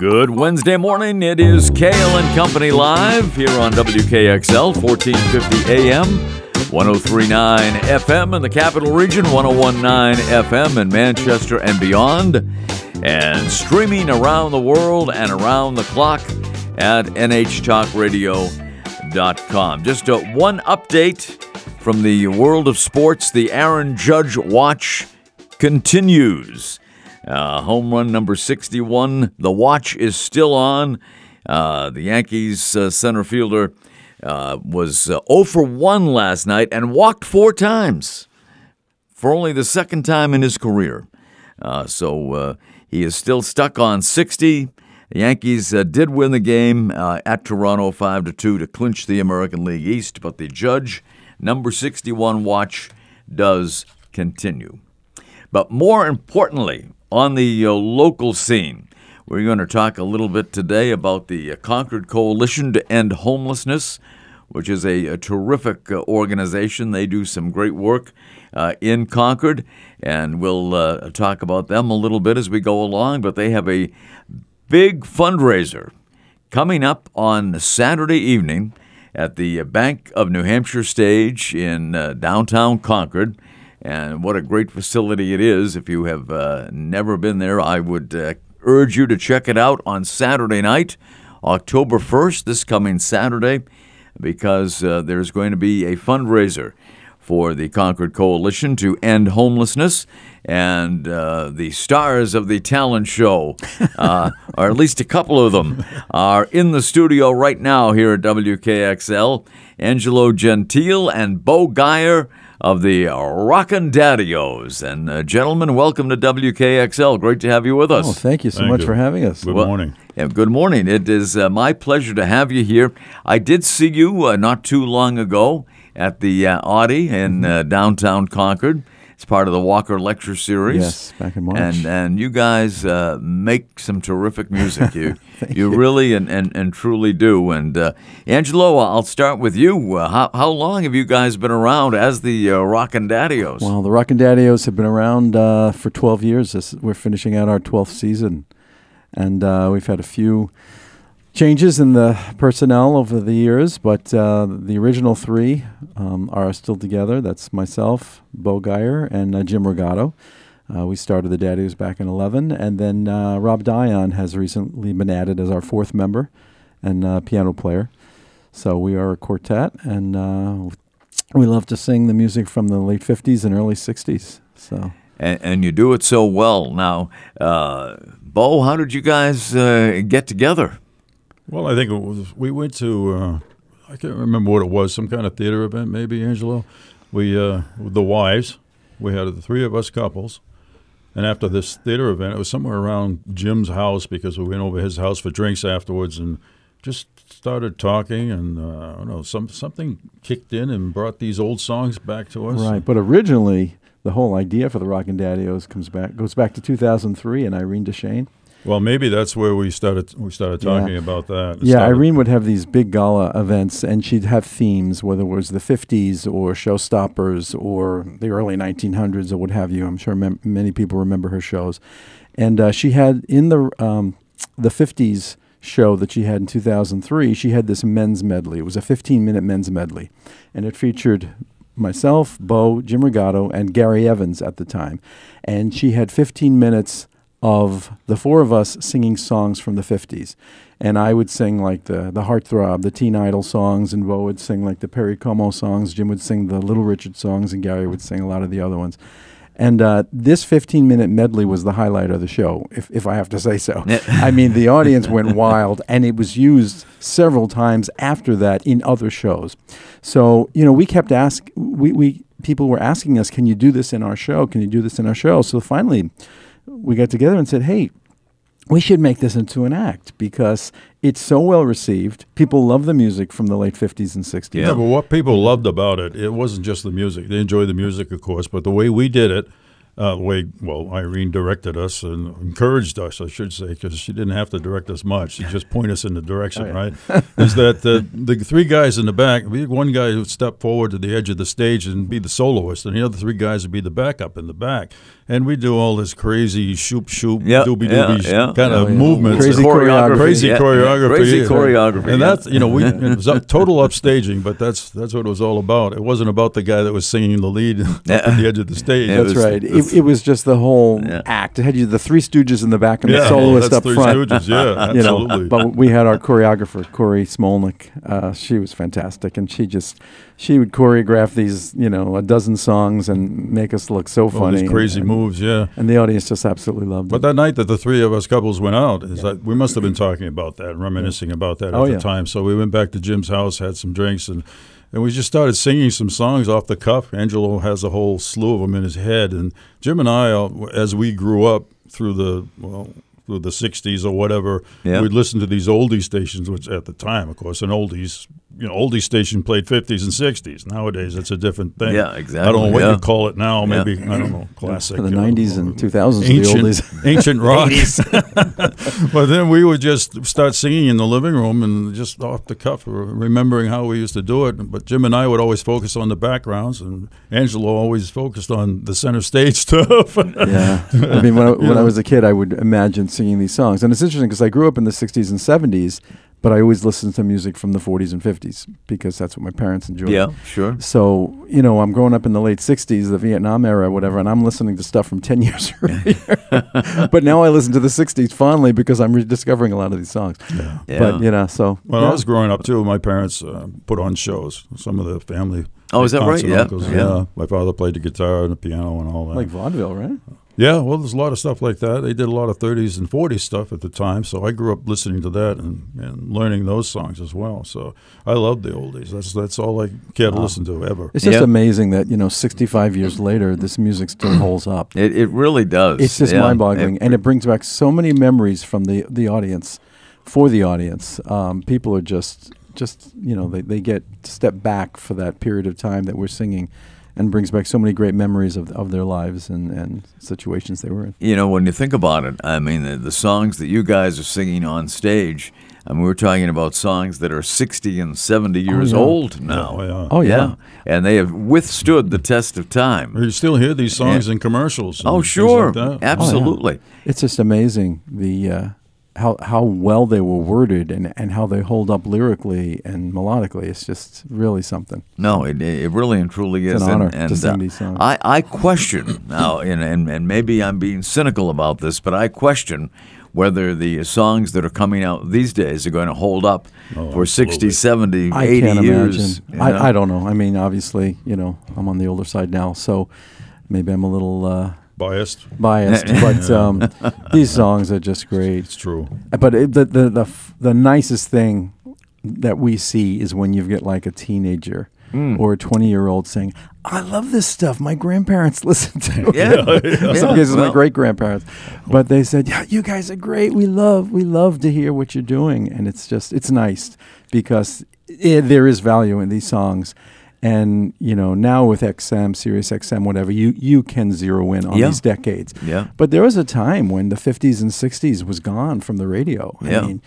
Good Wednesday morning. It is Kale and Company live here on WKXL 1450 AM, 1039 FM in the capital region, 1019 FM in Manchester and beyond, and streaming around the world and around the clock at nhtalkradio.com. Just a, one update from the world of sports. The Aaron Judge watch continues. Uh, home run number 61. The watch is still on. Uh, the Yankees uh, center fielder uh, was uh, 0 for 1 last night and walked four times for only the second time in his career. Uh, so uh, he is still stuck on 60. The Yankees did win the game at Toronto 5 to 2 to clinch the American League East, but the Judge number 61 watch does continue. But more importantly, on the uh, local scene. We're going to talk a little bit today about the uh, Concord Coalition to End Homelessness, which is a, a terrific uh, organization. They do some great work uh, in Concord, and we'll uh, talk about them a little bit as we go along. But they have a big fundraiser coming up on Saturday evening at the Bank of New Hampshire stage in uh, downtown Concord. And what a great facility it is. If you have uh, never been there, I would uh, urge you to check it out on Saturday night, October 1st, this coming Saturday, because uh, there's going to be a fundraiser for the Concord Coalition to end homelessness. And uh, the stars of the talent show, uh, or at least a couple of them, are in the studio right now here at WKXL. Angelo Gentile and Bo Geyer of the Rockin' Daddios. And uh, gentlemen, welcome to WKXL. Great to have you with us. Oh, thank you so Thank much you. for having us. Good Well, morning. Yeah, good morning. It is uh, my pleasure to have you here. I did see you uh, not too long ago at the uh, Audi in uh, downtown Concord. It's part of the Walker Lecture Series. Yes, back in March. And and you guys uh, make some terrific music. You you you. really and, and, and truly do. And uh, Angelo, I'll start with you. Uh, how how long have you guys been around as the uh, Rockin' Daddios? Well, the Rockin' Daddios have been around uh, for 12 years. This, we're finishing out our 12th season. And uh, we've had a few changes in the personnel over the years, but uh, the original three um, are still together. That's myself, Bo Geyer, and uh, Jim Regato. Uh, we started the Daddies back in 11, and then uh, Rob Dion has recently been added as our fourth member and uh, piano player. So we are a quartet, and uh, we love to sing the music from the late 50s and early 60s. So and, and you do it so well. Now, Bo, how did you guys get together? Well, I think it was. We went to. Uh, I can't remember what it was. Some kind of theater event, maybe Angelo. We, uh, the wives. We had the three of us couples, and after this theater event, it was somewhere around Jim's house because we went over his house for drinks afterwards and just started talking. And uh, I don't know, some something kicked in and brought these old songs back to us. right, but originally the whole idea for the Rockin' Daddios comes back goes back to 2003 and Irene Deshane. Well, maybe that's where we started. We started Yeah. talking about that. Yeah, started- Irene would have these big gala events, and she'd have themes, whether it was the 50s or showstoppers or the early 1900s or what have you. I'm sure mem- many people remember her shows. And uh, she had in the um, the 50s show that she had in 2003, she had this men's medley. It was a 15 minute men's medley, and it featured myself, Bo, Jim Regato, and Gary Evans at the time. And she had 15 minutes of the four of us singing songs from the 50s. And I would sing like the, the Heartthrob, the Teen Idol songs, and Bo would sing like the Perry Como songs. Jim would sing the Little Richard songs, and Gary would sing a lot of the other ones. And uh, this 15 minute medley was the highlight of the show, if, if I have to say so. I mean, the audience went wild, and it was used several times after that in other shows. So, you know, we kept asking, we, we, people were asking us, can you do this in our show? Can you do this in our show? So finally, we got together and said, hey, we should make this into an act because it's so well received. People love the music from the late 50s and 60s. Yeah. But what people loved about it, it wasn't just the music. They enjoyed the music, of course, but the way we did it, uh, the way, well, Irene directed us and encouraged us, I should say, because she didn't have to direct us much. She just point us in the direction, Oh, yeah. right? Is that the, the three guys in the back, we one guy would step forward to the edge of the stage and be the soloist, and the other three guys would be the backup in the back. And we do all this crazy shoop shoop Yeah, doobie yeah, doobie yeah. kind of Yeah, yeah. movements. Crazy choreography. Crazy Yeah, choreography. Crazy choreography. And yeah. that's you know we it was up, total upstaging, but that's that's what it was all about. It wasn't about the guy that was singing the lead at the edge of the stage. Yeah, That's was- right. It, it was just the whole Yeah. act. It had you the Three Stooges in the back and the Yeah, soloist that's up Three front. Stooges, yeah, you know, absolutely. but we had our choreographer Corey Smolnick. Uh, she was fantastic, and she just she would choreograph these, you know, a dozen songs and make us look so all funny. these crazy and, moves, yeah. and the audience just absolutely loved But it. But that night that the three of us couples went out, is that we must have been talking about that, reminiscing about that at Oh, the yeah. time. So we went back to Jim's house, had some drinks, and and we just started singing some songs off the cuff. Angelo has a whole slew of them in his head, and Jim and I, uh, as we grew up through the well. Through the '60s or whatever, Yeah. we'd listen to these oldie stations, which at the time, of course, an oldies, you know, oldie station played '50s and '60s. Nowadays, it's a different thing. Yeah, exactly. I don't know what yeah. you call it now. Yeah. Maybe I don't know, classic. For the uh, 90s and 2000s, the ancient, oldies. ancient rock. but then we would just start singing in the living room and just off the cuff, remembering how we used to do it. But Jim and I would always focus on the backgrounds, and Angelo always focused on the center stage stuff. yeah. I mean, when I, when I was a kid, I would imagine singing these songs. And it's interesting because I grew up in the 60s and 70s, but I always listened to music from the 40s and 50s because that's what my parents enjoyed. yeah, sure. So, you know, I'm growing up in the late 60s, the Vietnam era, whatever, and I'm listening to stuff from 10 years earlier. but now I listen to the 60s fondly because I'm rediscovering a lot of these songs. yeah. Yeah. But, you know, so. When yeah. I was growing up too, my parents uh, put on shows. Some of the family. Oh, is that right? and Yeah, uncles, yeah. My father played the guitar and the piano and all that. Like vaudeville, right? Yeah, well, there's a lot of stuff like that. They did a lot of 30s and 40s stuff at the time, so I grew up listening to that and, and learning those songs as well. So I loved the oldies. That's that's all I cared to Wow. listen to ever. It's just Yeah. amazing that, you know, 65 years later, this music still holds up. It, it really does. It's just Yeah. mind-boggling, It- and it brings back so many memories from the the audience, for the audience. Um, people are just just you know they they get step back for that period of time that we're singing, and brings back so many great memories of of their lives and and situations they were in. You know, when you think about it, I mean, the, the songs that you guys are singing on stage, I mean, we're talking about songs that are 60 and 70 years yeah. old now. Oh, yeah. Oh yeah. And they have withstood the test of time. You still hear these songs in commercials. and Oh, sure. like that. Absolutely. It's just amazing the uh, how how well they were worded and, and how they hold up lyrically and melodically. It's just really something. No, it, it really and truly It's is. an honor and, to and, sing uh, these songs. I, I question now, and, and, and maybe I'm being cynical about this, but I question whether the songs that are coming out these days are going to hold up Oh, for 60, absolutely. 70, I 80 can't years. imagine. you know? I, I don't know. I mean, obviously, you know, I'm on the older side now, so maybe I'm a little uh, Biased. biased. but um, these songs are just great. It's true. But it, the the the f- the nicest thing that we see is when you get like a teenager Hmm. or a 20 year old saying, "I love this stuff. My grandparents listen to it." Yeah. In some Yeah, cases, my great grandparents. But they said, "Yeah, you guys are great. We love, we love to hear what you're doing." And it's just, it's nice because i there is value in these songs. And you know, now with XM, Sirius XM, whatever, you you can zero in on Yeah. these decades. Yeah. But there was a time when the 50s and 60s was gone from the radio. Yeah. I mean,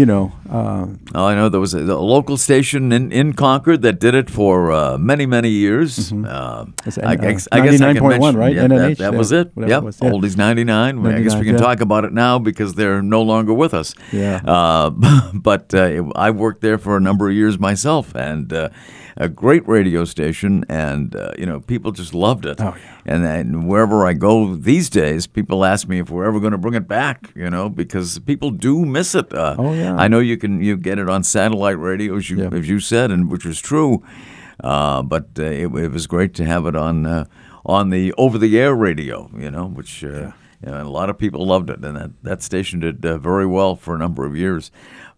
you know, uh, Oh, I know there was a, a local station in, in Concord that did it for uh, many, many years. Uh, It's, I, uh, guess- I guess I can 99.1, mention- right? Yeah, NNH, that, that was it. Yep. it was, yeah. Oldies 99. I guess we can yeah. talk about it now because they're no longer with us. Yeah. Uh, but uh, it- I worked there for a number of years myself, and uh, a great radio station, and uh, you know people just loved it. Oh, yeah. And, and wherever I go these days, people ask me if we're ever going to bring it back. You know, because people do miss it. Uh, Oh, yeah. I know you can you get it on satellite radio as you Yeah. as you said, and which was true. Uh, but uh, it, it was great to have it on uh, on the over the air radio. You know, which. Uh, you know, and a lot of people loved it, and that, that station did uh, very well for a number of years.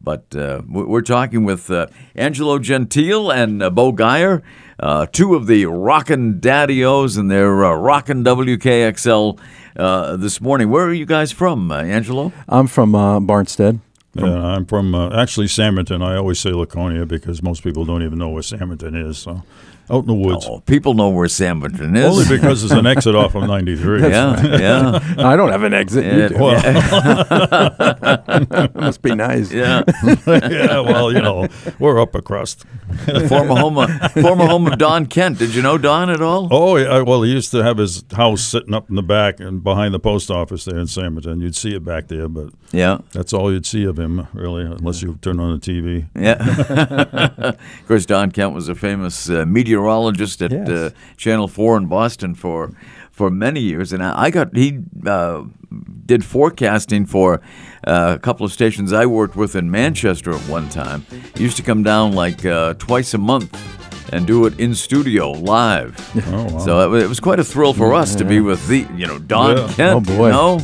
But uh, we- we're talking with uh, Angelo Gentile and uh, Bo Geyer, uh, two of the Rockin' Daddy-O's, and they're uh, Rockin' WKXL uh, this morning. Where are you guys from, uh, Angelo? I'm from uh, Barnstead. Yeah, I'm from uh, actually Sanbornton. I always say Laconia because most people don't even know where Sanbornton is. So out in the woods. Oh, people know where Sanbornton is. Only because there's an exit off of 93. yeah, yeah, I don't have an exit. You Yeah. do. Well, must be nice. yeah. yeah, well, you know, we're up across. former home, of, former home of Don Kent. Did you know Don at all? Oh, yeah, well, he used to have his house sitting up in the back and behind the post office there in Sanbornton. You'd see it back there, but Yeah, that's all you'd see of him, really, unless you turn on the TV. yeah. of course, Don Kent was a famous uh, meteorologist at Yes. uh, Channel Four in Boston for for many years, and I I got he uh, did forecasting for uh, a couple of stations I worked with in Manchester at one time. He used to come down like uh, twice a month. And do it in studio live. Oh, wow. So it, was quite a thrill for us to be with the, you know, Don Yeah. Kent. Oh, boy. You know?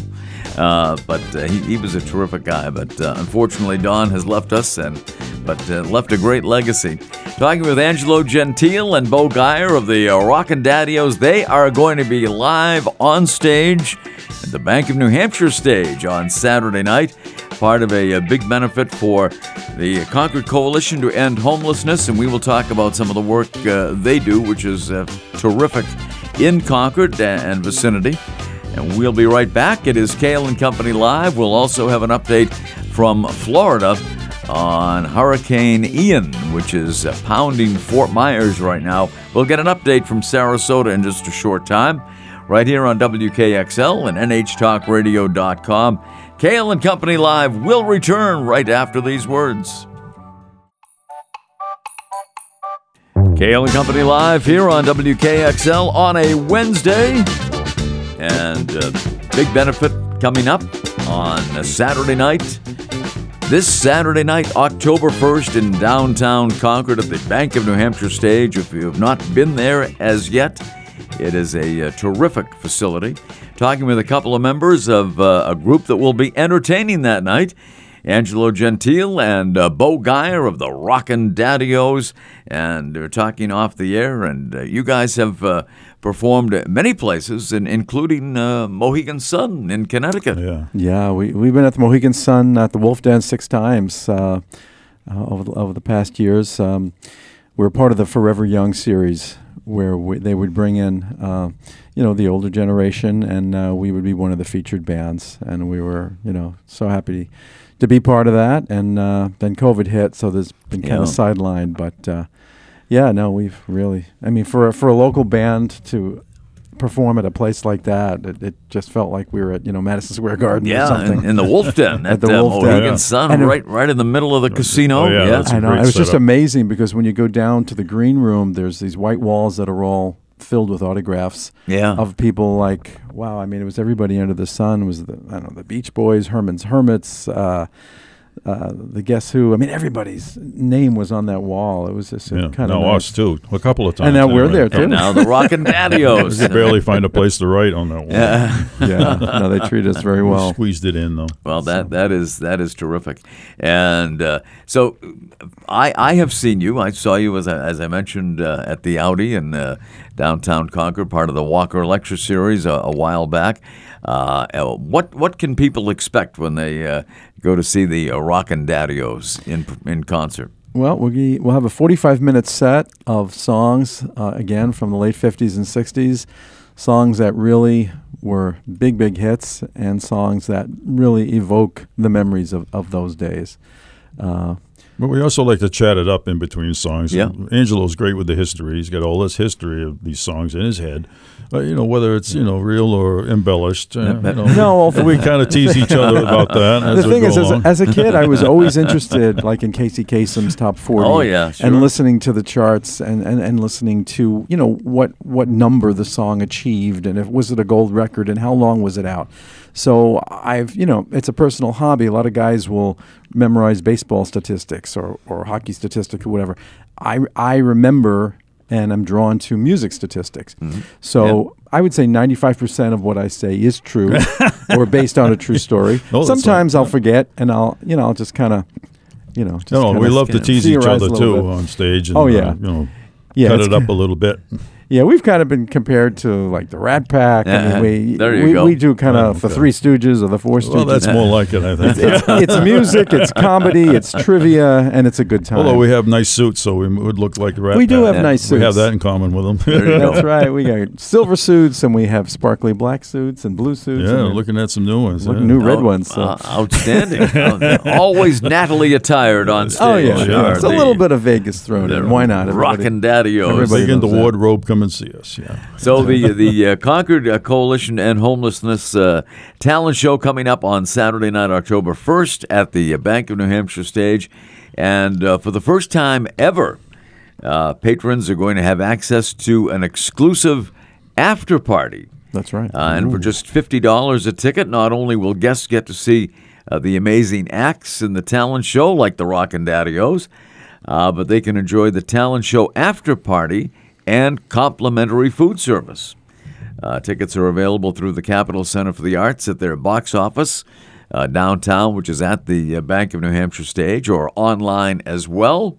Uh, but uh, he, he was a terrific guy. But uh, unfortunately, Don has left us, and but uh, left a great legacy. Talking with Angelo Gentile and Bo Geyer of the uh, Rockin' Daddios, they are going to be live on stage at the Bank of New Hampshire stage on Saturday night. Part of a, uh big benefit for the Concord Coalition to End Homelessness, and we will talk about some of the work uh, they do, which is uh, terrific in Concord and vicinity. And we'll be right back. It is Kale and Company Live. We'll also have an update from Florida on Hurricane Ian, which is pounding Fort Myers right now. We'll get an update from Sarasota in just a short time, right here on WKXL and NHTalkRadio.com. Kale and Company Live will return right after these words. Kale and Company Live here on WKXL on a Wednesday. And uh, big benefit coming up on a Saturday night. This Saturday night, October 1st, in downtown Concord at the Bank of New Hampshire stage. If you have not been there as yet, it is a, uh terrific facility. Talking with a couple of members of uh, a group that will be entertaining that night. Angelo Gentile and uh, Bo Geyer of the Rockin' Daddios, and they're talking off the air. And uh, you guys have uh, performed at many places, and including uh, Mohegan Sun in Connecticut. Yeah. Yeah, we, we've been at the Mohegan Sun at the Wolf Den six times uh, uh, over, the, over the past years. Um, we're part of the Forever Young series where we, they would bring in, uh, you know, the older generation, and uh, we would be one of the featured bands. And we were, you know, so happy to be part of that. And uh, then COVID hit, so there's been kind Yeah. of sidelined. But uh, yeah, no, we've really, I mean, for a, for a local band to perform at a place like that, it, it just felt like we were at, you know, Madison Square Garden or something. in, in the Wolf Den at, At the uh, Wolf Den. Yeah. Sun, And right, right in the middle of the casino. Oh, yeah, that's a I know. It was just amazing because when you go down to the green room, there's these white walls that are all filled with autographs Yeah. of people like, wow, I mean, it was everybody under the sun. It was the, I don't know, the Beach Boys, Herman's Hermits, uh, uh, the Guess Who. I mean, everybody's name was on that wall. It was just Yeah. kind no, of us too. A couple of times. And now we're anyway. there, too. and now the Rockin' You Daddios. could barely find a place to write on that wall. Yeah. yeah, no, they treat us very well. We well. Squeezed it in though. Well, that that is that is terrific, and uh, so I I have seen you. I saw you as I, as I mentioned uh, at the Audi and uh, downtown Concord, part of the Walker Lecture Series a, a while back. Uh, uh, what what can people expect when they uh, go to see the uh, Rockin' Daddios in in concert? Well, we'll, be, we'll have a 45 minute set of songs, uh, again, from the late 50s and 60s. Songs that really were big, big hits and songs that really evoke the memories of, of those days. Uh, But we also like to chat it up in between songs. Yeah. Angelo's great with the history. He's got all this history of these songs in his head. But, you know, whether it's, you know, real or embellished. Uh, you know, No, well, we kind of tease each other about that the we thing is, as a, as a kid, I was always interested, like in Casey Kasem's top 40. Oh, yeah, sure. And listening to the charts and, and, and listening to, you know, what, what number the song achieved and if was it a gold record and how long was it out. So I've, you know, it's a personal hobby. A lot of guys will memorize baseball statistics or, or hockey statistics or whatever. I, I remember and I'm drawn to music statistics. Mm-hmm. So I would say 95% of what I say is true or based on a true story. No, Sometimes I'll forget and I'll, you know, I'll just kind of, you know, just no, we love to tease each other too bit. on stage and, Oh, uh, yeah. you know, Yeah, cut it up a little bit. Yeah, we've kind of been compared to like the Rat Pack. I mean, we there you we, go. we do kind Oh, of the okay. Three Stooges or the Four Stooges. Well, that's more like it, I think. it's, it's music, it's comedy, it's trivia, and it's a good time. Although we have nice suits, so we would look like the Rat We do Pack. have nice suits. We have that in common with them. There you go. That's right. We got silver suits and we have sparkly black suits and blue suits. yeah, and looking at some new ones. looking yeah. new red Oh, ones. So. uh, outstanding. Uh, Always Natalie attired on stage. oh yeah, yeah. it's a little bit of Vegas thrown in. Why not? Everybody- Rockin' daddy-os. everybody Dig into knows that. Wardrobe, come and see us. Yeah. So the the uh, Concord uh, Coalition and Homelessness uh, talent show coming up on Saturday night, October first, at the Bank of New Hampshire stage, and uh, for the first time ever, uh, patrons are going to have access to an exclusive after party. That's right. Uh, and for just fifty dollars a ticket, not only will guests get to see uh, the amazing acts in the talent show, like the Rockin' Daddy-O's, uh, but they can enjoy the talent show after party and complimentary food service. Uh, tickets are available through the Capitol Center for the Arts at their box office uh, downtown, which is at the uh, Bank of New Hampshire stage, or online as well.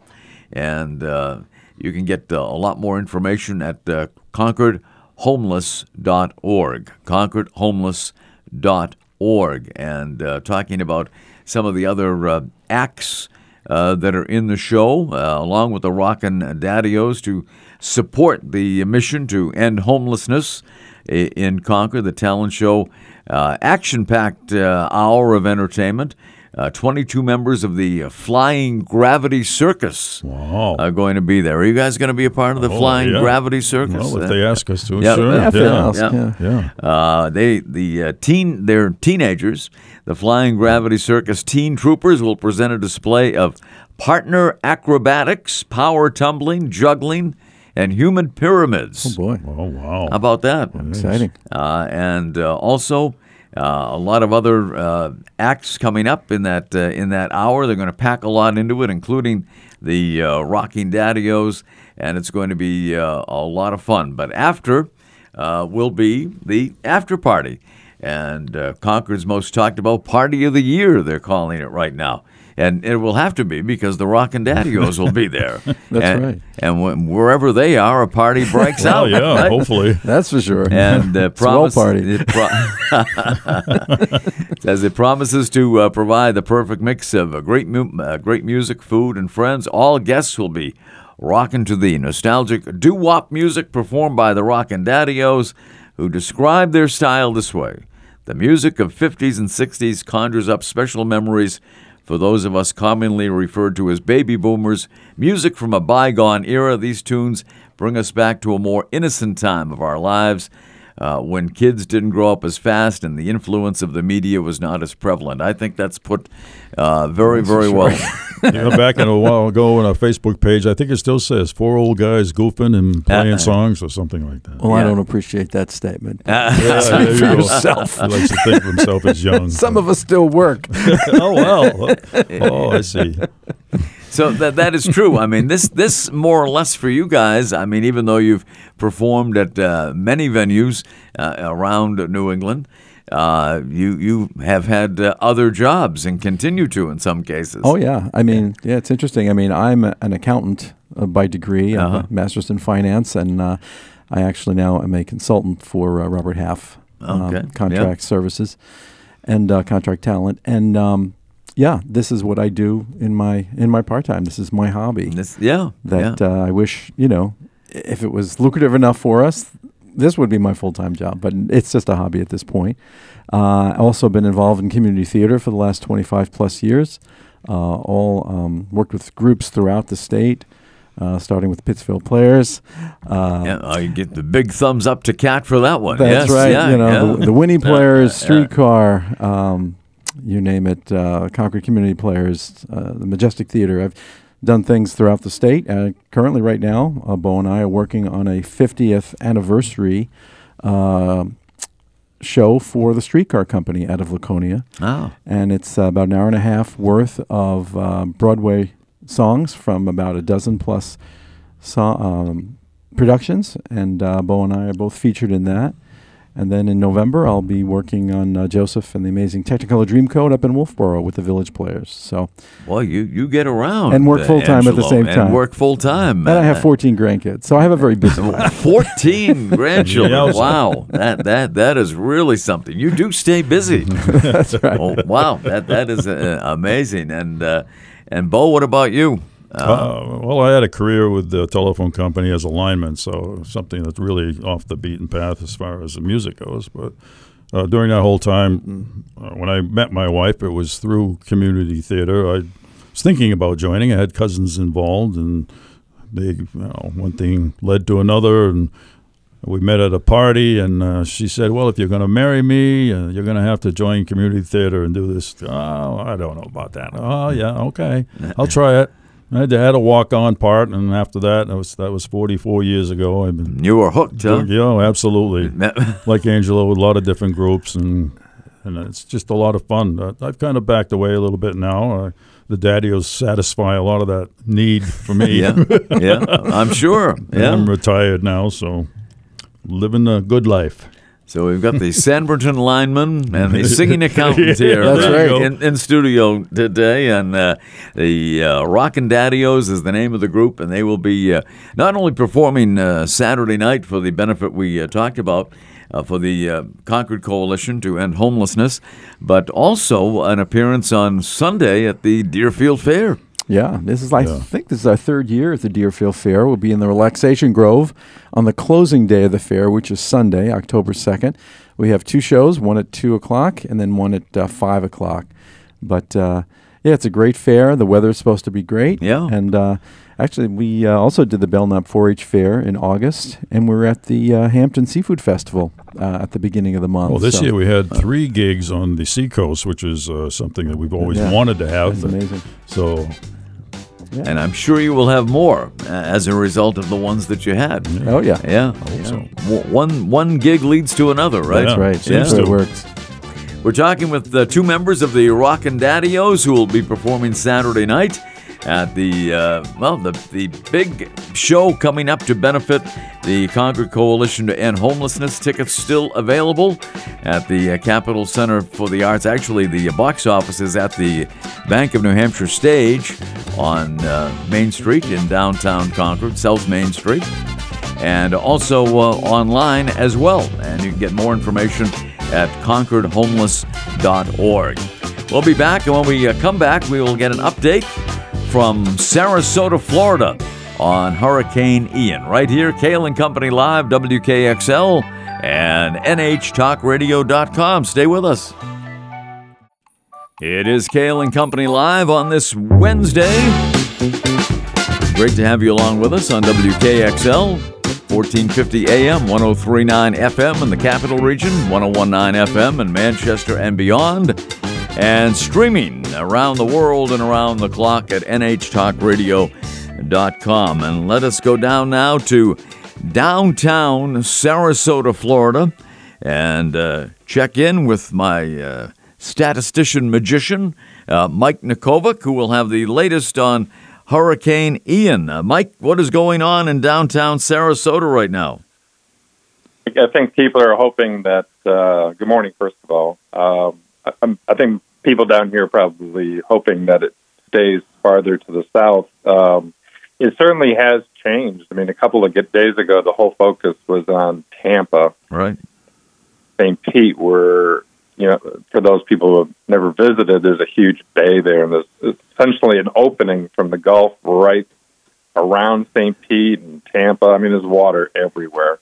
And uh, you can get uh, a lot more information at uh, concordhomeless.org. Concordhomeless.org. And talking about some of the other acts that are in the show, along with the Rockin' Daddy-O's, to support the mission to end homelessness in Concord. The talent show, uh, action-packed uh, hour of entertainment. Uh, 22 members of the Flying Gravity Circus Wow. are going to be there. Are you guys going to be a part of the Oh, Flying yeah. Gravity Circus? Well, if Uh, they ask us to, Yeah, sure. yeah, yeah. yeah. yeah. Yeah. uh, they the uh, teen they're teenagers. The Flying Gravity Circus Teen Troopers will present a display of partner acrobatics, power tumbling, juggling, and human pyramids. Oh boy, Oh, wow. How about that? exciting. Uh, and uh, also uh, a lot of other uh, acts coming up in that uh, in that hour. They're going to pack a lot into it, including the uh, Rocking Daddy-O's, and it's going to be uh, a lot of fun. But after uh, will be the after party, and uh, Concord's most talked about party of the year. They're calling it right now. And it will have to be because the Rock and Daddios will be there. That's and, right. And when, wherever they are, a party breaks Oh, out. yeah, right? hopefully. That's for sure. and uh, It's a well promise party. It pro- says it promises to uh, provide the perfect mix of uh, great mu- uh, great music, food, and friends. All guests will be rocking to the nostalgic doo wop music performed by the Rock and Daddios, who describe their style this way: the music of 50s and 60s conjures up special memories. For those of us commonly referred to as baby boomers, music from a bygone era, these tunes bring us back to a more innocent time of our lives uh, when kids didn't grow up as fast and the influence of the media was not as prevalent. I think that's put uh, very, very well. you know, back in a while ago on our Facebook page, I think it still says four old guys goofing and playing songs or something like that. well, I don't appreciate that statement. Yeah, there you for go. yourself. He likes to think of himself as young. Some of us still work. oh well. Oh, I see. So that that is true. I mean, this this more or less for you guys. I mean, even though you've performed at uh, many venues uh, around New England, uh, you you have had uh, other jobs and continue to in some cases. Oh yeah, I mean, yeah, it's interesting. I mean, I'm an accountant uh, by degree, Uh-huh. a master's in finance, and uh, I actually now am a consultant for uh, Robert Half um, Okay, Contract Services and uh, Contract Talent, and um, yeah, this is what I do in my in my part time. This is my hobby. This, yeah, that yeah. uh, I wish you know, if it was lucrative enough for us, this would be my full time job. But it's just a hobby at this point. Uh, also been involved in community theater for the last twenty five plus years. Uh, all um, worked with groups throughout the state, uh, starting with Pittsfield Players. Uh, yeah, I get the big thumbs up to Cat for that one. That's Yes, right. yeah, you know, yeah. the, the Winnie Players. Streetcar, um, you name it, uh, Concord Community Players, uh, the Majestic Theater. I've done things throughout the state. Uh, currently, right now, uh, Bo and I are working on a 50th anniversary uh, show for the Streetcar Company out of Laconia. Oh, And it's uh, about an hour and a half worth of uh, Broadway songs from about a dozen plus so- um, productions. And uh, Bo and I are both featured in that. And then in November, I'll be working on uh, Joseph and the Amazing Technicolor Dreamcoat up in Wolfeboro with the Village Players. So, Well, you, you get around. And work uh, full-time at the same And time. work full time. and I have 14 grandkids, so I have a very busy life. 14 grandchildren. Yowza. Wow. That that that is really something. You do stay busy. That's right. Oh, wow. That that is uh, amazing. And uh, and Bo, what about you? Uh, well, I had a career with the telephone company as a lineman, so something that's really off the beaten path as far as the music goes. But uh, during that whole time, uh, when I met my wife, it was through community theater. I was thinking about joining. I had cousins involved, and they, you know, one thing led to another, and we met at a party, and uh, she said, "Well, if you're going to marry me, uh, you're going to have to join community theater and do this." Oh, I don't know about that. Oh, yeah, okay, I'll try it. I had, a walk-on part, and after that, that was that was 44 years ago. I've been, You were hooked, huh? yeah, absolutely. Like Angelo, with a lot of different groups, and and it's just a lot of fun. Uh, I've kind of backed away a little bit now. Uh, the daddios satisfy a lot of that need for me. yeah, yeah. I'm sure. And Yeah. I'm retired now, so living a good life. So we've got the Sanbornton lineman and the singing accountant here That's uh, right. in, in studio today. And uh, the uh, Rockin' Daddios is the name of the group, and they will be uh, not only performing uh, Saturday night for the benefit we uh, talked about. Uh, for the uh, Concord Coalition to End Homelessness, but also an appearance on Sunday at the Deerfield Fair. Yeah, this is like I Yeah. think this is our third year at the Deerfield Fair. We'll be in the Relaxation Grove on the closing day of the fair, which is Sunday, October second. We have two shows, one at two o'clock and then one at uh, five o'clock. But uh, yeah, it's a great fair. The weather is supposed to be great. Yeah. and uh, actually, we uh, also did the Belknap 4-H Fair in August, and we're at the uh, Hampton Seafood Festival uh, at the beginning of the month. Well, this So year we had three gigs on the seacoast, which is uh, something that we've always Yeah. wanted to have. That's amazing. So And I'm sure you will have more uh, as a result of the ones that you had. Oh yeah, Yeah. yeah. so. W- One one gig leads to another, right? that's Yeah. right. Yeah. Seems to it works. We're talking with uh, two members of the Rockin' Daddios who will be performing Saturday night at the uh, well the the big show coming up to benefit the Concord Coalition to End Homelessness. Tickets still available at the uh, Capitol Center for the Arts. Actually, the box office is at the Bank of New Hampshire stage on uh, Main Street in downtown Concord, South Main Street and also uh, online as well. And you can get more information at concordhomeless.org. We'll be back, and when we uh, come back, we will get an update from Sarasota, Florida on Hurricane Ian. Right here, Kale and Company Live, WKXL, and NHTalkRadio.com. Stay with us. It is Kale and Company Live on this Wednesday. Great to have you along with us on WKXL, 1450 AM, 1039 FM in the capital region, 1019 FM in Manchester and beyond, and streaming around the world and around the clock at NHTalkRadio.com. And let us go down now to downtown Sarasota, Florida, and uh, check in with my uh, statistician magician, uh, Mike Nikovic, who will have the latest on Hurricane Ian. Uh, Mike, what is going on in downtown Sarasota right now? I think people are hoping that. Uh, good morning, first of all. Um, I, I'm- I think people down here are probably hoping that it stays farther to the south. Um, it certainly has changed. I mean, a couple of days ago, the whole focus was on Tampa, Right. St. Pete, where you know, for those people who have never visited, there's a huge bay there, and there's essentially an opening from the Gulf right around St. Pete and Tampa. I mean, there's water everywhere.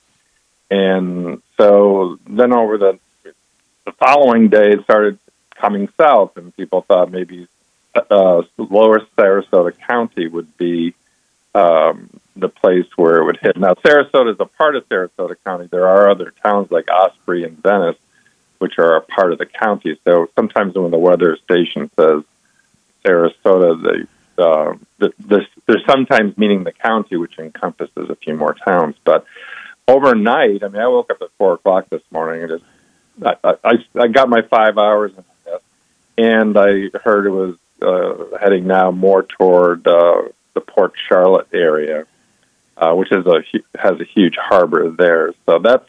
And so then over the the following day, it started coming south, and people thought maybe uh, lower Sarasota County would be um, the place where it would hit. Now, Sarasota is a part of Sarasota County. There are other towns like Osprey and Venice, which are a part of the county. So sometimes when the weather station says Sarasota, they, uh, the, the, they're sometimes meaning the county, which encompasses a few more towns. But overnight, I mean, I woke up at four o'clock this morning and just I, I, I got my five hours, and I heard it was uh, heading now more toward uh, the Port Charlotte area, uh, which is a has a huge harbor there. So that's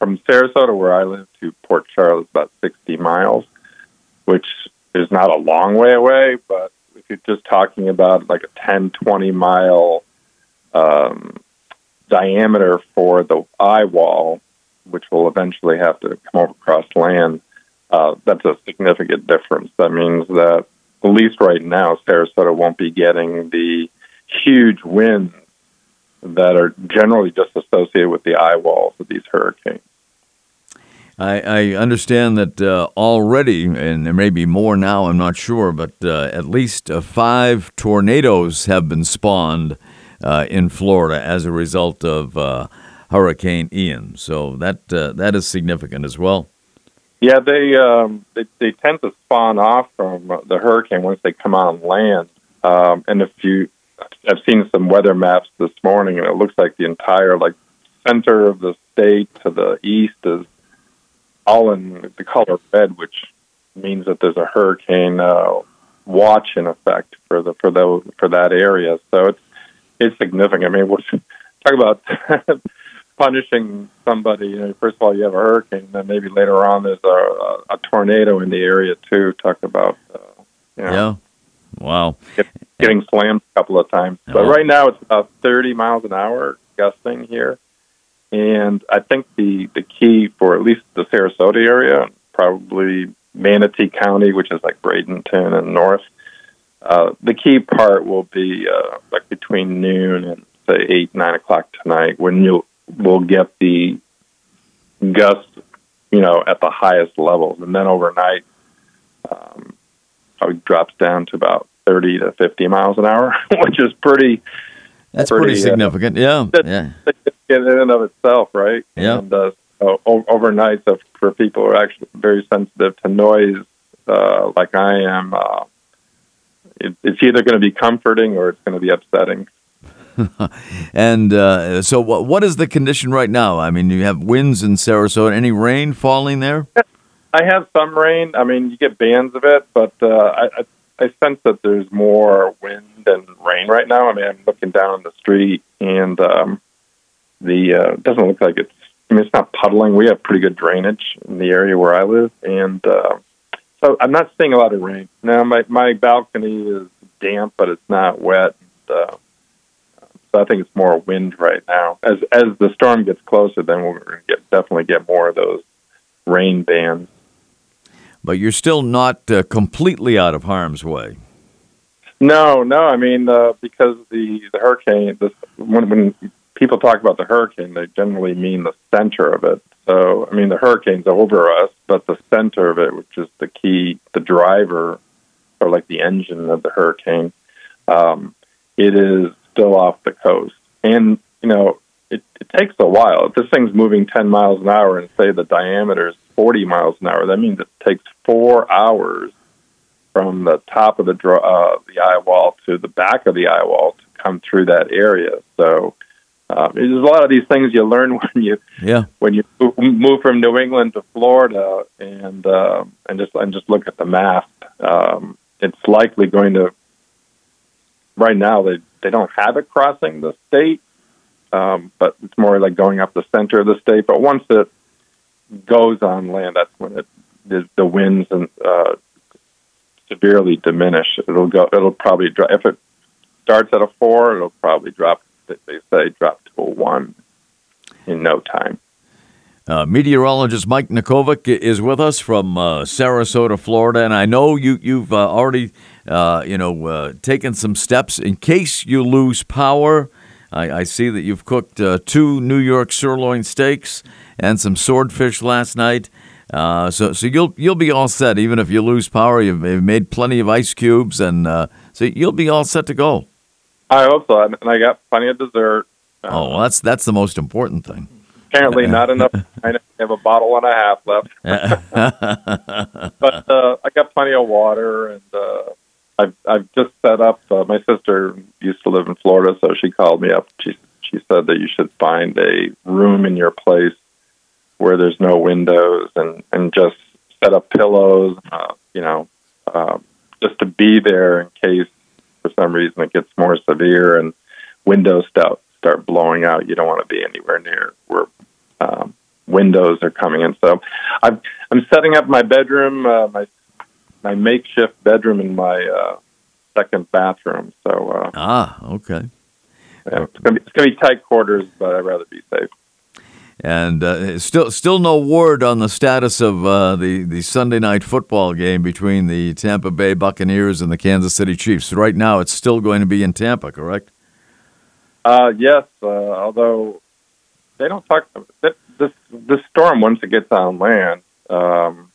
from Sarasota, where I live, to Port Charlotte about 60 miles, which is not a long way away. But if you're just talking about like a 10, 20 mile um, diameter for the eye wall, which will eventually have to come over across land, uh, that's a significant difference. That means that at least right now, Sarasota won't be getting the huge winds that are generally just associated with the eye walls of these hurricanes. I, I understand that uh, already, and there may be more now, I'm not sure, but uh, at least uh, five tornadoes have been spawned uh, in Florida as a result of uh, Hurricane Ian. So that uh, that is significant as well. Yeah, they, um, they they tend to spawn off from the hurricane once they come on land. Um, and if you, I've seen some weather maps this morning, and it looks like the entire like center of the state to the east is all in the color red, which means that there's a hurricane uh, watch in effect for the for the for that area. So it's it's significant. I mean, we're talk about punishing somebody. You know, first of all, you have a hurricane, then maybe later on there's a, a, a tornado in the area too. Talk about uh, you know, Yeah. Wow. get, getting slammed a couple of times. But Oh. right now it's about 30 miles an hour gusting here. And I think the, the key for at least the Sarasota area, probably Manatee County, which is like Bradenton and north, uh, the key part will be uh, like between noon and say 8, 9 o'clock tonight when you will get the gusts, you know, at the highest levels. And then overnight, um, probably drops down to about 30 to 50 miles an hour, which is pretty That's Pretty, pretty, uh, significant. yeah. that- Yeah. In and of itself, right? Yeah. And uh, so overnight, so for people who are actually very sensitive to noise, uh, like I am, uh, it, it's either going to be comforting or it's going to be upsetting. And uh, so, what what is the condition right now? I mean, you have winds in Sarasota. Any rain falling there? I have some rain. I mean, you get bands of it, but uh, I, I, I sense that there's more wind than rain right now. I mean, I'm looking down the street, and um, the uh, doesn't look like it's. I mean, it's not puddling. We have pretty good drainage in the area where I live, and uh, so I'm not seeing a lot of rain. Now, my my balcony is damp, but it's not wet. And, uh, so I think it's more wind right now. As as the storm gets closer, then we're going to get definitely get more of those rain bands. But you're still not uh, completely out of harm's way. No, no. I mean, uh, because the the hurricane. this, when when people talk about the hurricane, they generally mean the center of it. So, I mean, the hurricane's over us, but the center of it, which is the key, the driver, or like the engine of the hurricane, um, it is still off the coast. And you know, it, it takes a while. If this thing's moving ten miles an hour, and say the diameter is forty miles an hour, that means it takes four hours from the top of the uh, the eye wall to the back of the eye wall to come through that area. So um, there's a lot of these things you learn when you Yeah. when you move- move from New England to Florida and uh, and just and just look at the map. Um, it's likely going to. Right now, they they don't have it crossing the state, um, but it's more like going up the center of the state. But once it goes on land, that's when it the, the winds and uh, severely diminish. It'll go. It'll probably drop if it starts at a four. It'll probably drop. They say drop to a one in no time. Uh, meteorologist Mike Nikovic is with us from uh, Sarasota, Florida, and I know you you've uh, already uh, you know uh, taken some steps in case you lose power. I, I see that you've cooked uh, two New York sirloin steaks and some swordfish last night. So so you'll you'll be all set even if you lose power. You've, made plenty of ice cubes, and so you'll be all set to go. I hope so, and I got plenty of dessert. Oh, well, that's that's the most important thing. Apparently, not enough. I have a bottle and a half left, but uh, I got plenty of water, and uh, I've I've just set up. Uh, my sister used to live in Florida, so she called me up. She she said that you should find a room in your place where there's no windows, and and just set up pillows. Uh, you know, uh, just to be there in case for some reason it gets more severe and windows start start blowing out. You don't want to be anywhere near where um, windows are coming in. So I'm I'm setting up my bedroom, uh, my my makeshift bedroom in my uh, second bathroom. So uh, Ah, okay. yeah, it's gonna be it's gonna be tight quarters, but I'd rather be safe. And uh, still, still no word on the status of uh, the the Sunday night football game between the Tampa Bay Buccaneers and the Kansas City Chiefs. Right now, it's still going to be in Tampa, correct? Uh, yes, uh, although they don't talk this this storm once it gets on land. Um,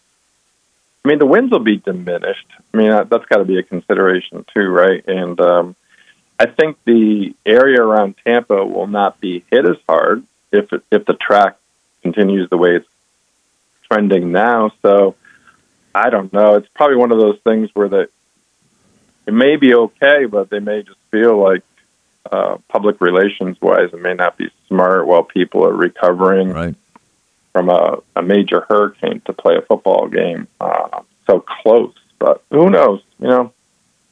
I mean, the winds will be diminished. I mean, that, that's got to be a consideration too, right? And um, I think the area around Tampa will not be hit as hard if it, if the track continues the way it's trending now. So I don't know. It's probably one of those things where that it may be okay, but they may just feel like uh, public relations wise, it may not be smart while people are recovering Right. from a, a major hurricane to play a football game uh, so close. But who knows? You know,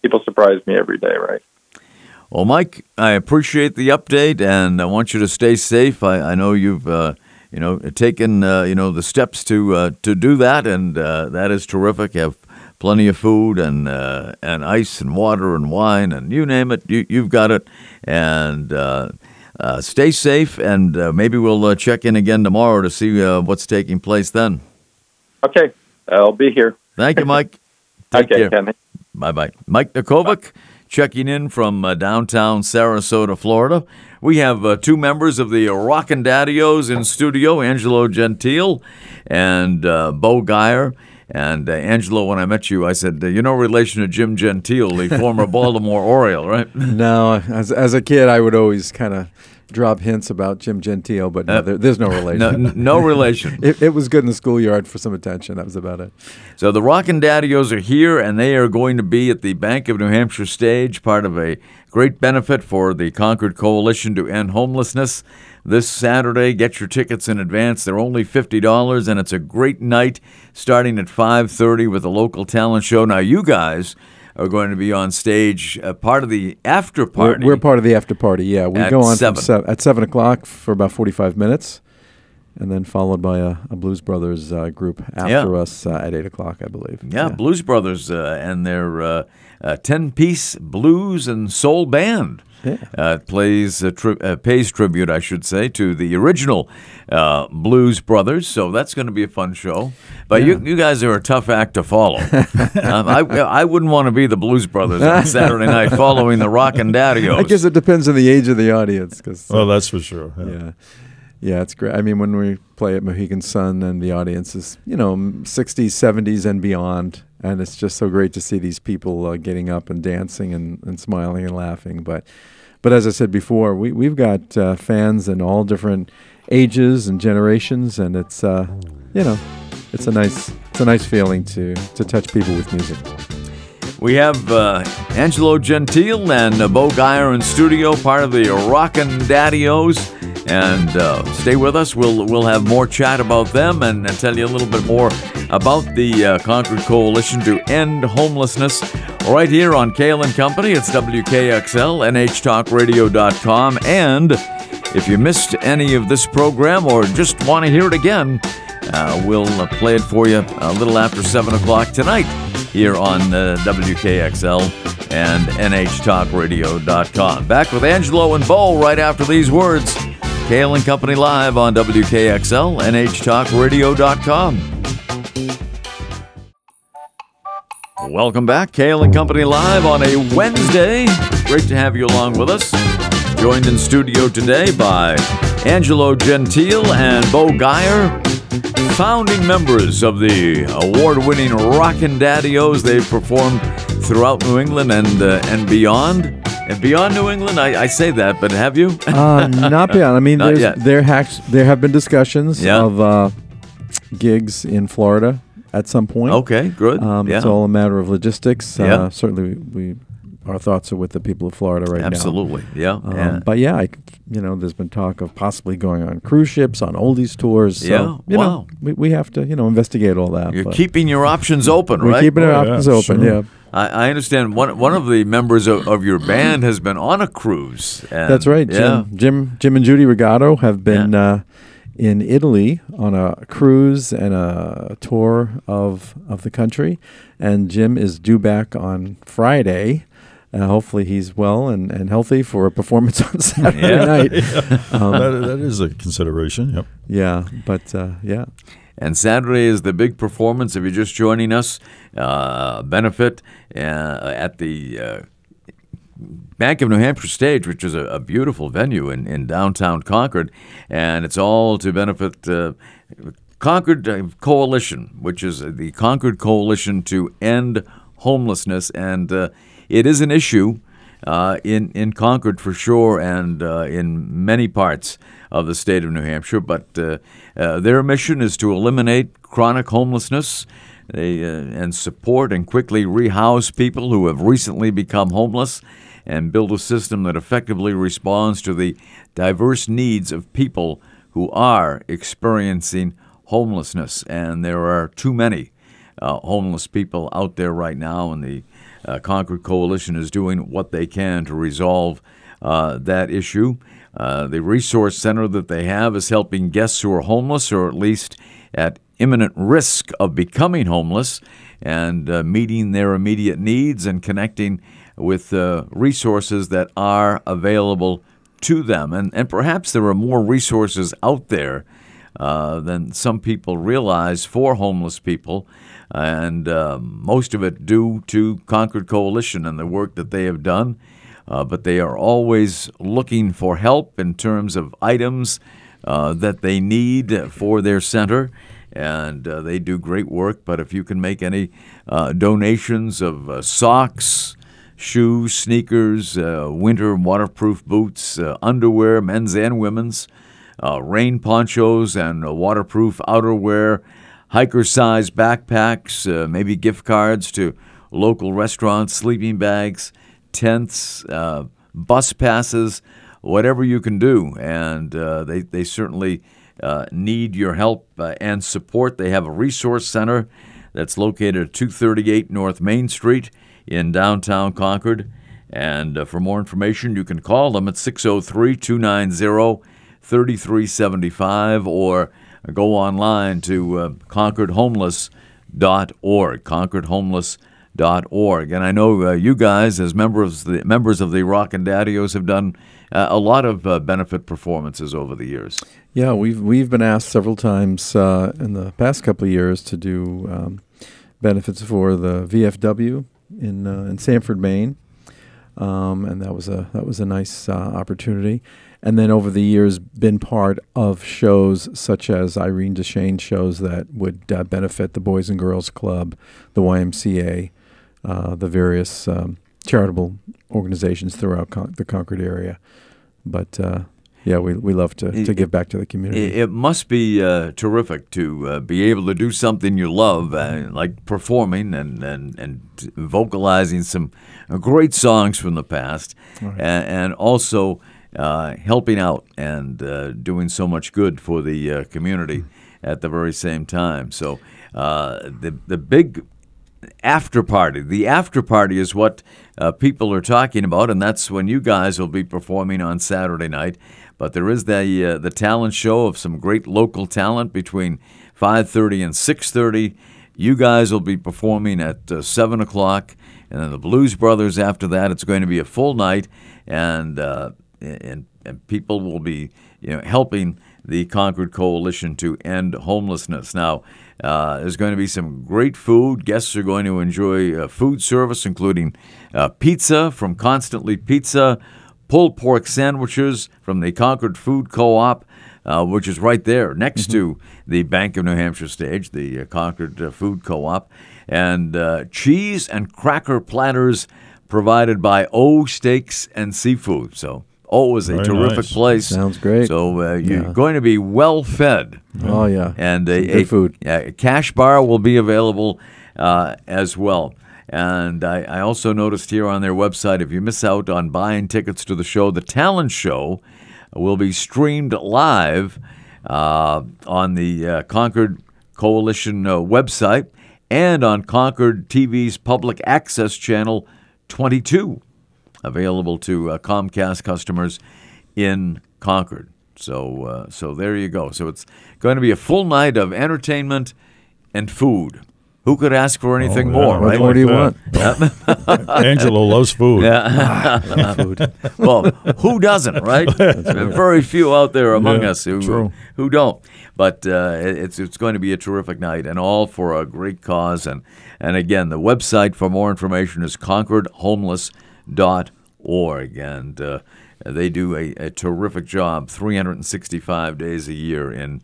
people surprise me every day, right? Well, Mike, I appreciate the update, and I want you to stay safe. I, I know you've, uh, you know, taken, uh, you know, the steps to uh, to do that, and uh, that is terrific. Have plenty of food and uh, and ice and water and wine and you name it, you, you've got it. And uh, uh, stay safe, and uh, maybe we'll uh, check in again tomorrow to see uh, what's taking place then. Okay, I'll be here. Thank you, Mike. Take okay, care. Bye bye. Mike Nikovic checking in from uh, downtown Sarasota, Florida. We have uh, two members of the Rockin' Daddios in studio Angelo Gentile and uh, Bo Geyer. And uh, Angelo, when I met you, I said, uh, You're no relation to Jim Gentile, the former Baltimore Oriole, right? No, as as a kid, I would always kind of drop hints about Jim Gentile, but no, Uh, there, there's no relation. No, no relation. it, it was good in the schoolyard for some attention. That was about it. So the Rockin' Daddios are here, and they are going to be at the Bank of New Hampshire stage, part of a great benefit for the Concord Coalition to End Homelessness. This Saturday, get your tickets in advance. They're only fifty dollars, and it's a great night, starting at five thirty with a local talent show. Now, you guys are going to be on stage, uh, part of the after We're, party. we're part of the after party. Yeah, we go on seven. Seven, at seven o'clock for about forty-five minutes, and then followed by a, a Blues Brothers uh, group after Yeah. us uh, at eight o'clock, I believe. Yeah, Blues Brothers uh, and their uh, uh, ten-piece blues and soul band. Yeah. Uh, it plays uh, tri- uh, pays tribute, I should say, to the original uh, Blues Brothers. So that's going to be a fun show. But you, you guys are a tough act to follow. um, I, I wouldn't want to be the Blues Brothers on Saturday night following the Rockin' Daddios. I guess it depends on the age of the audience, because Well, that's for sure. Yeah. yeah, yeah, it's great. I mean, when we play at Mohegan Sun, and the audience is you know sixties, seventies, and beyond, and it's just so great to see these people uh, getting up and dancing and, and smiling and laughing. But but as I said before, we we've got uh, fans in all different ages and generations, and it's uh, you know it's a nice it's a nice feeling to to touch people with music. We have uh, Angelo Gentile and uh, Bo Geyer in studio, part of the Rockin' Daddios. And uh, stay with us. We'll we'll have more chat about them and, and tell you a little bit more about the uh, Concord Coalition to End Homelessness right here on Kale and Company. It's WKXL, NHTalkRadio.com. And if you missed any of this program or just want to hear it again, uh, we'll uh, play it for you a little after 7 o'clock tonight here on uh, WKXL and NHTalkRadio.com. Back with Angelo and Bo right after these words. Kale and Company live on WKXL, NHTalkRadio.com. Welcome back, Kale and Company live on a Wednesday. Great to have you along with us. Joined in studio today by Angelo Gentile and Bo Geyer, founding members of the award-winning Rockin' Daddios. They've performed throughout New England and uh, and beyond. And beyond New England, I, I say that, but have you? Uh, not beyond. I mean, Not there's, yet. there has there have been discussions Yeah. of uh, gigs in Florida at some point. okay, good. Um, yeah, It's all a matter of logistics. Yeah. Uh, certainly, we our thoughts are with the people of Florida right absolutely. Yeah, now. Um, yeah. But yeah, I, you know, there's been talk of possibly going on cruise ships, on oldies tours. So, Yeah, you wow. know, we, we have to, you know, investigate all that. You're but keeping your options open, we're right? keeping our Oh, yeah, options open. sure. Yeah, I, I understand one one of the members of, of your band has been on a cruise. and- that's right. Yeah. Jim, Jim, Jim, and Judy Regato have been uh, in Italy on a cruise and a tour of of the country, and Jim is due back on Friday. Uh, hopefully, he's well and, and healthy for a performance on Saturday Yeah. night. Um, that, that is a consideration. Yep. yeah, but uh, yeah, And Saturday is the big performance. If you're just joining us, uh, benefit uh, at the uh, Bank of New Hampshire stage, which is a, a beautiful venue in, in downtown Concord, and it's all to benefit uh, Concord uh, Coalition, which is the Concord Coalition to End Homelessness, and uh, it is an issue uh, in in Concord for sure, and uh, in many parts of the state of New Hampshire. But uh, uh, their mission is to eliminate chronic homelessness. They, uh, and support and quickly rehouse people who have recently become homeless and build a system that effectively responds to the diverse needs of people who are experiencing homelessness. And there are too many uh, homeless people out there right now, and the uh, Concord Coalition is doing what they can to resolve uh, that issue. Uh, the resource center that they have is helping guests who are homeless or at least at imminent risk of becoming homeless and uh, meeting their immediate needs and connecting with uh, resources that are available to them. And, and perhaps there are more resources out there uh, than some people realize for homeless people. And uh, most of it due to Concord Coalition and the work that they have done. Uh, but they are always looking for help in terms of items uh, that they need for their center. And uh, they do great work. But if you can make any uh, donations of uh, socks, shoes, sneakers, winter waterproof boots, underwear, men's and women's, rain ponchos, and waterproof outerwear, hiker size backpacks, uh, maybe gift cards to local restaurants, sleeping bags, tents, uh, bus passes, whatever you can do. And uh, they, they certainly uh, need your help uh, and support. They have a resource center that's located at 238 North Main Street in downtown Concord. And uh, for more information, you can call them at 603 290 3375 or go online to uh, concordhomeless.org. Concordhomeless.org. And I know uh, you guys, as members of the members of the Rockin' Daddios, have done uh, a lot of uh, benefit performances over the years. yeah. We've we've been asked several times uh, in the past couple of years to do um, benefits for the VFW in uh, in Sanford, Maine, um, and that was a that was a nice uh, opportunity. And then over the years, been part of shows such as Irene Deshane shows that would uh, benefit the Boys and Girls Club, the YMCA, uh, the various um, charitable organizations throughout Con- the Concord area. But uh, yeah, we, we love to, to It- give back to the community. It, it must be uh, terrific to uh, be able to do something you love, uh, like performing and, and, and vocalizing some great songs from the past, Right. and, and also uh, helping out and uh, doing so much good for the uh, community at the very same time. So uh, the the big after party. The after party is what uh, people are talking about, and that's when you guys will be performing on Saturday night. But there is the uh, the talent show of some great local talent between 5:30 and 6:30. You guys will be performing at uh, seven o'clock, and then the Blues Brothers after that. It's going to be a full night, and uh, and, and people will be you know helping the Concord Coalition to end homelessness. Now, uh, there's going to be some great food. Guests are going to enjoy uh, food service, including uh, pizza from Constantly Pizza, pulled pork sandwiches from the Concord Food Co-op, uh, which is right there next to the Bank of New Hampshire stage, the uh, Concord uh, Food Co-op, and uh, cheese and cracker platters provided by O Steaks and Seafood. So. O is a Very terrific nice. place. Sounds great. So uh, you're Yeah. going to be well fed, oh yeah, and a, good a- food. yeah, a cash bar will be available uh, as well. And I, I also noticed here on their website, if you miss out on buying tickets to the show, the talent show will be streamed live uh, on the uh, Concord Coalition uh, website and on Concord TV's public access channel 22 available to uh, Comcast customers in Concord. So, uh, so there you go. So it's going to be a full night of entertainment and food. Who could ask for anything Oh, yeah. more, What right? more do you want? Angelo loves food. Yeah. food. well, who doesn't, right? Very few out there among Yeah, us who true. who don't. But uh, it's it's going to be a terrific night, and all for a great cause. And and again, the website for more information is concordhomeless.org, and uh, they do a, a terrific job, 365 days a year in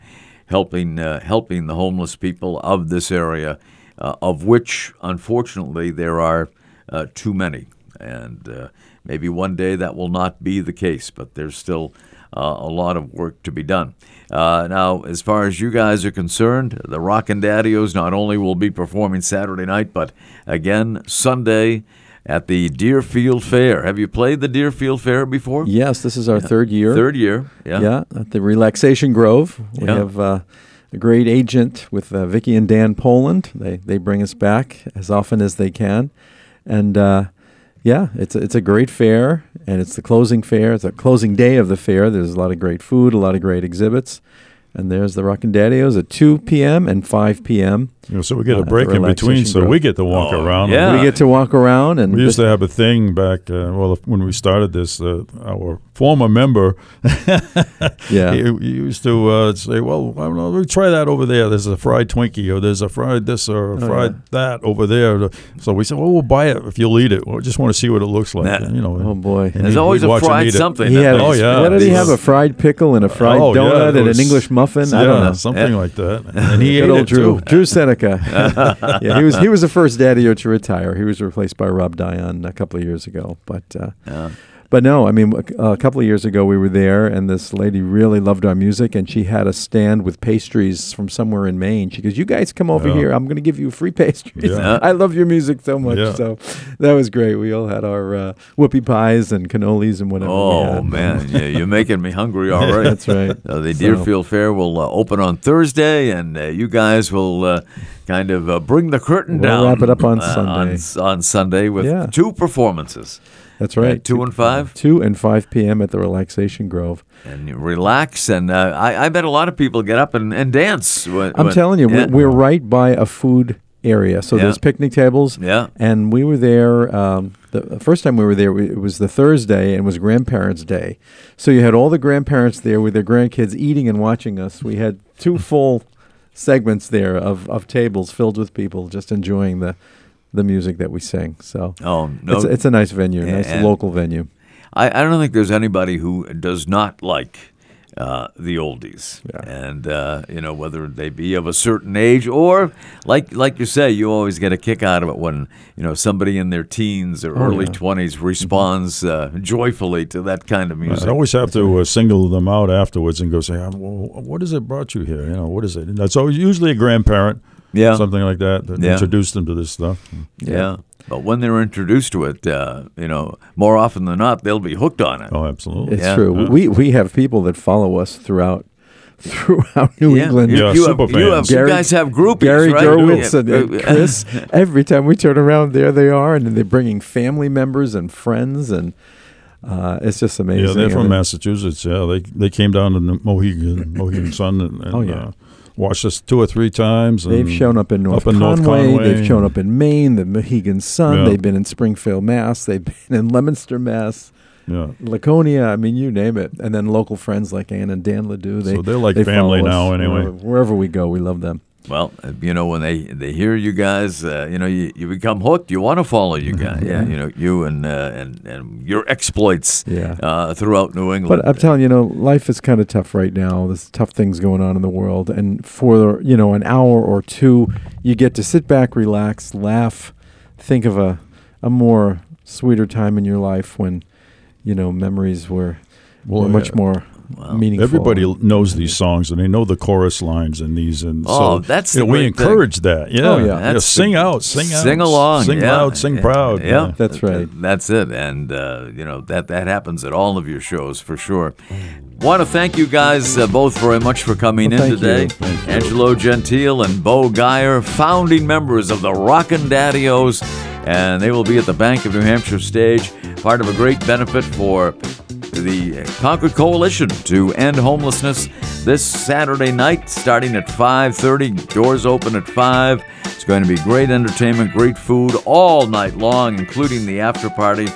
helping uh, helping the homeless people of this area, uh, of which unfortunately there are uh, too many, and uh, maybe one day that will not be the case, but there's still uh, a lot of work to be done. Now, as far as you guys are concerned, the Rockin' Daddios not only will be performing Saturday night, but again Sunday at the Deerfield Fair. Have you played the Deerfield Fair before? Yes, this is our third year. Third year, yeah. Yeah, at the Relaxation Grove. We Yeah. have uh, a great agent with uh, Vicky and Dan Poland. They they bring us back as often as they can, and uh, yeah, it's a, it's a great fair, and it's the closing fair. It's a closing day of the fair. There's a lot of great food, a lot of great exhibits, and there's the Rockin' Daddios at 2 p.m. and 5 p.m. You know, so we get Uh, a break in between, so grove. we get to walk Oh, around. yeah. We get to walk around, and We used to have a thing back, uh, well, when we started this, uh, our former member, yeah, he, he used to uh, say, well, I don't know, we try that over there. There's a fried Twinkie, or there's a fried this, or a Oh, fried yeah. that over there. So we said, well, we'll buy it if you'll eat it. We just want to see what it looks like. Nah. And, you know, oh boy. and There's he'd- always a fried something. He had a, Oh, yeah. What did he have? A fried pickle and a fried Oh, donut it and was- an English muffin. I yeah, don't know. something Yeah. like that. And he Good ate old it Drew, too. Drew Seneca. yeah, he was he was the first daddy to retire. He was replaced by Rob Dion a couple of years ago. But uh, Yeah. But no, I mean a, a couple of years ago we were there, and this lady really loved our music, and she had a stand with pastries from somewhere in Maine. She goes, "You guys come over Yeah. here. I'm going to give you free pastries. Yeah. I love your music so much." Yeah. So that was great. We all had our uh, whoopie pies and cannolis and whatever. we Oh had. man, yeah, you're making me hungry already. That's right. Uh, the So- Deerfield Fair will uh, open on Thursday, and uh, you guys will uh, kind of uh, bring the curtain We'll down. wrap it up on uh, Sunday. On, on Sunday with Yeah. two performances, That's right. two and five? Two and five p.m. at the Relaxation Grove. and you relax. And uh, I, I bet a lot of people get up and, and dance. When, I'm when- telling you, yeah. we're, right by a food area. So Yeah. there's picnic tables. Yeah. And we were there. Um, the the first time we were there, it was the Thursday, and it was Grandparents' Day. So you had all the grandparents there with their grandkids eating and watching us. We had two full segments there of, of tables filled with people just enjoying the the music that we sing. So Oh no, it's, it's a nice venue, a nice And- local venue. I, I don't think there's anybody who does not like uh, the oldies, Yeah. and uh, you know whether they be of a certain age or like like you say, you always get a kick out of it when you know somebody in their teens or Oh, early yeah. twenties responds uh, joyfully to that kind of music. I always have to uh, single them out afterwards and go say, "Ah, well, "What has it brought you here? You know, what is it?" And that's always usually a grandparent, yeah, something like that, that Yeah. introduced them to this stuff. yeah. But when they're introduced to it, uh, you know, more often than not, they'll be hooked on it. Oh, absolutely. It's Yeah. true. Yeah. We we have people that follow us throughout throughout New Yeah. England. You, Yeah, you, super have, you, have, fans. you guys have groupies, Gary right? Derwitz Yeah. and, and Chris. Every time we turn around, there they are, and they're bringing family members and friends, and uh, it's just amazing. Yeah, they're I from mean, Massachusetts. Yeah, they they came down to the Mohegan Mohegan Sun and, and Oh, yeah. uh, watched us two or three times. And They've shown up in North, up in North Conway, Conway. They've shown up in Maine, the Mohegan Sun. Yeah. They've been in Springfield, Mass. They've been in Leominster, Mass. Yeah, Laconia. I mean, you name it. And then local friends like Ann and Dan Ledoux. They so they're like they family now. Anyway, wherever, wherever we go, we love them. Well, you know, when they, they hear you guys, uh, you know, you, you become hooked. You want to follow you guys. Yeah, you know, you and uh, and and your exploits Yeah. uh, throughout New England. But I'm telling you, you know, life is kind of tough right now. There's tough things going on in the world, and for you know an hour or two, you get to sit back, relax, laugh, think of a a more sweeter time in your life when you know memories were, Well, were much more Wow. meaningful. everybody knows these songs and they know the chorus lines and these. And Oh, so that's you know, we great thing. encourage that. Yeah, Oh, yeah. yeah. That's sing out, sing out, sing along, sing yeah. loud, sing Yeah. proud. Yeah, That's right. That's it, and uh, you know that that happens at all of your shows for sure. Want to thank you guys uh, both very much for coming Well, in thank today. you. Thank you. Angelo Gentile and Bo Geyer, founding members of the Rockin' Daddios, and they will be at the Bank of New Hampshire stage, part of a great benefit for the Concord Coalition to End Homelessness this Saturday night, starting at 5:30. Doors open at five. It's going to be great entertainment, great food all night long, including the after party.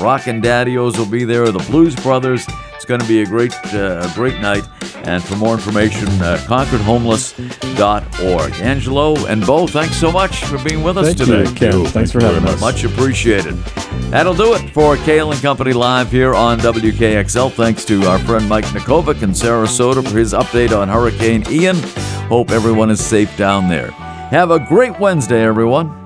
Rockin' Daddios will be there. The Blues Brothers. It's going to be a great, uh, great night. And for more information, uh, concordhomeless.org. Angelo and Bo, thanks so much for being with us Thank today. you, Ken. you. Thanks for having us. Much appreciated. That'll do it for Kale and Company Live here on WKXL. Thanks to our friend Mike Nikovic in Sarasota for his update on Hurricane Ian. Hope everyone is safe down there. Have a great Wednesday, everyone.